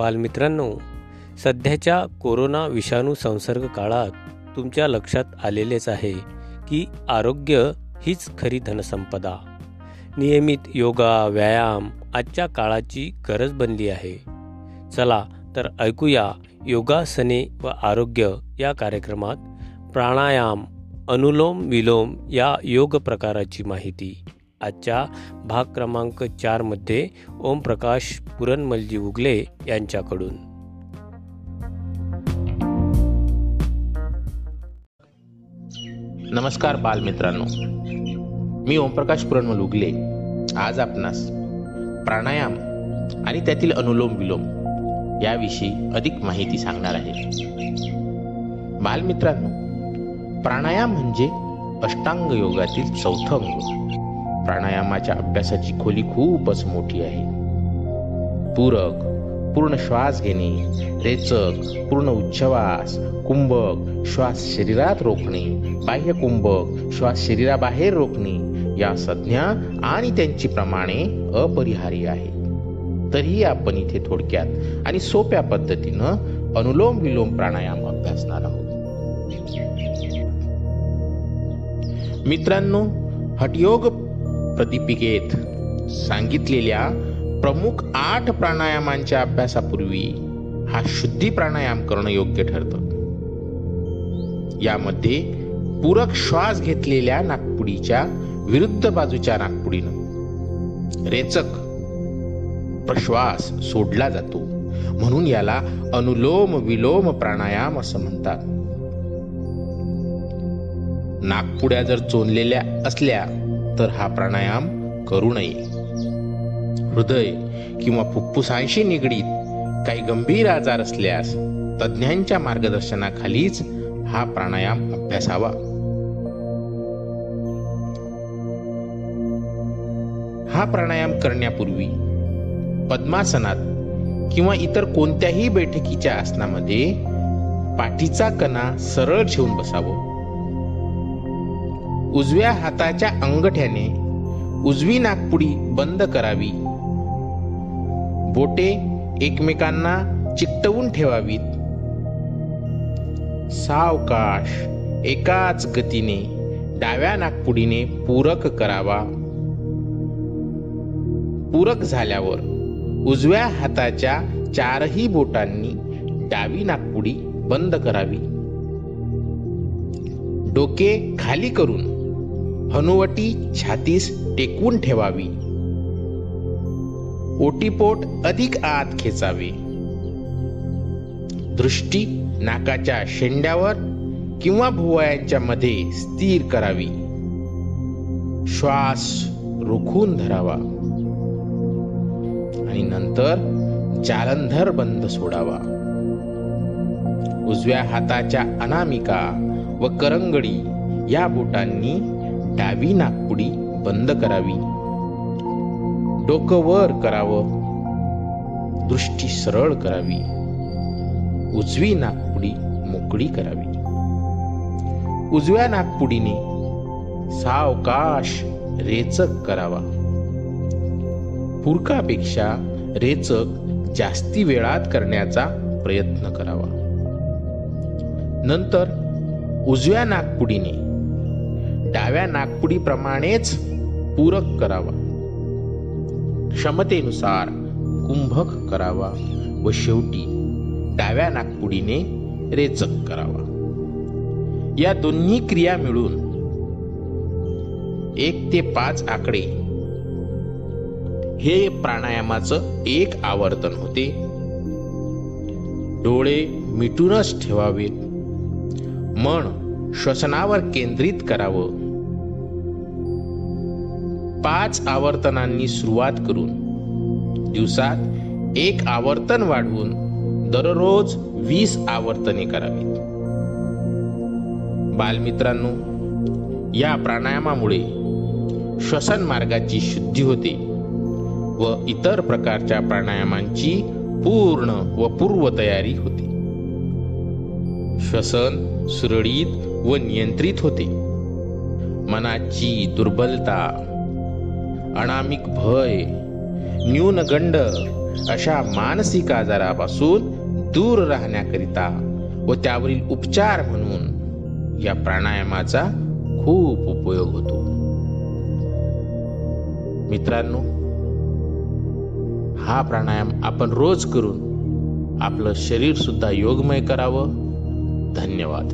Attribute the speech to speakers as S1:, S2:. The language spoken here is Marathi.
S1: बालमित्रांनो सध्याच्या कोरोना विषाणू संसर्ग काळात तुमच्या लक्षात आलेलेच आहे की आरोग्य हीच खरी धनसंपदा. नियमित योगा व्यायाम आजच्या काळाची गरज बनली आहे. चला तर ऐकूया योगासने व आरोग्य या कार्यक्रमात प्राणायाम अनुलोम विलोम या योग प्रकाराची माहिती. आजच्या भाग क्रमांक चारमध्ये ओमप्रकाश पुरणमलजी उगले यांच्याकडून.
S2: नमस्कार बालमित्रांनो. मी ओमप्रकाश पुरणमल उगले. आज आपणास प्राणायाम आणि त्यातील अनुलोम विलोम याविषयी अधिक माहिती सांगणार आहे. बालमित्रांनो प्राणायाम म्हणजे अष्टांग योगातील चौथं अंग. प्राणायामाच्या अभ्यासाची खोली खूपच मोठी आहे. पूरक पूर्ण श्वास घेणे रेचक पूर्ण उच्छवास कुंभक श्वास शरीरात रोखणे बाह्य कुंभक श्वास शरीराबाहेर रोखणे या संज्ञा आणि त्यांची प्रमाणे अपरिहार्य आहे तरीही आपण इथे थोडक्यात आणि सोप्या पद्धतीनं अनुलोम विलोम प्राणायाम अभ्यासणार आहोत. मित्रांनो हटयोग प्रदीपिकेत सांगितलेल्या प्रमुख आठ प्राणायामांच्या अभ्यासापूर्वी हा शुद्धी प्राणायाम करणं योग्य ठरतं. यामध्ये पूरक श्वास घेतलेल्या नागपुडीच्या विरुद्ध बाजूच्या नागपुडीनं रेचक प्रश्वास सोडला जातो म्हणून याला अनुलोम विलोम प्राणायाम असं म्हणतात. नागपुड्या जर चोनलेल्या असल्या तर हा प्राणायाम करू नये. हृदय किंवा फुफ्फुसांशी निगडीत काही गंभीर आजार असल्यास तज्ज्ञांच्या मार्गदर्शनाखालीच हा प्राणायाम अभ्यासावा. हा प्राणायाम करण्यापूर्वी पद्मासनात किंवा इतर कोणत्याही बैठकीच्या आसनामध्ये पाठीचा कणा सरळ ठेवून बसावं. उजव्या हाताच्या अंगठ्याने उजवी नागपुडी बंद करावी. बोटे एकमेकांना चिकटवून ठेवावीत. सावकाश एकाच गतीने डाव्या नागपुडीने पूरक करावा. पूरक झाल्यावर उजव्या हाताच्या चारही बोटांनी डावी नागपुडी बंद करावी. डोके खाली करून हनुवटी छातीस टेकवून ठेवावी. ओटीपोट अधिक आत खेचावे. दृष्टी नाकाच्या शेंड्यावर किंवा भुवयांच्या मध्ये स्थिर करावी. श्वास रोखून धरावा. आणि नंतर जालंधर बंद सोडावा. उजव्या हाताच्या अनामिका व करंगडी या बोटांनी डावी नागपुडी बंद करावी. डोकं वर करावं. दृष्टी सरळ करावी. उजवी नागपुडी मोकळी करावी. उजव्या नागपुडीने सावकाश रेचक करावा. पुरकापेक्षा रेचक जास्ती वेळात करण्याचा प्रयत्न करावा. नंतर उजव्या नागपुडीने डाव्या नागपुडीप्रमाणेच पूरक करावा. क्षमतेनुसार कुंभक करावा व शेवटी डाव्या नागपुडीने रेचक करावा. या दोन्ही क्रिया मिळून एक ते पाच आकडे हे प्राणायामाचं एक आवर्तन होते. डोळे मिटूनच ठेवावेत. मन श्वसनावर केंद्रित करावं. पाच आवर्तनांनी सुरुवात करून दिवसात एक आवर्तन वाढवून दररोज वीस आवर्तने करावीत. बालमित्रांनो या प्राणायामामुळे श्वसन मार्गाची शुद्धी होते व इतर प्रकारच्या प्राणायामांची पूर्ण व पूर्व तयारी होते. श्वसन सुरळीत व नियंत्रित होते. मनाची दुर्बलता अनामिक भय न्यूनगंड अशा मानसिक आजारापासून दूर राहण्याकरिता व त्यावरील उपचार म्हणून या प्राणायामाचा खूप उपयोग होतो. मित्रांनो हा प्राणायाम आपण रोज करून आपलं शरीर सुद्धा योगमय करावं. धन्यवाद.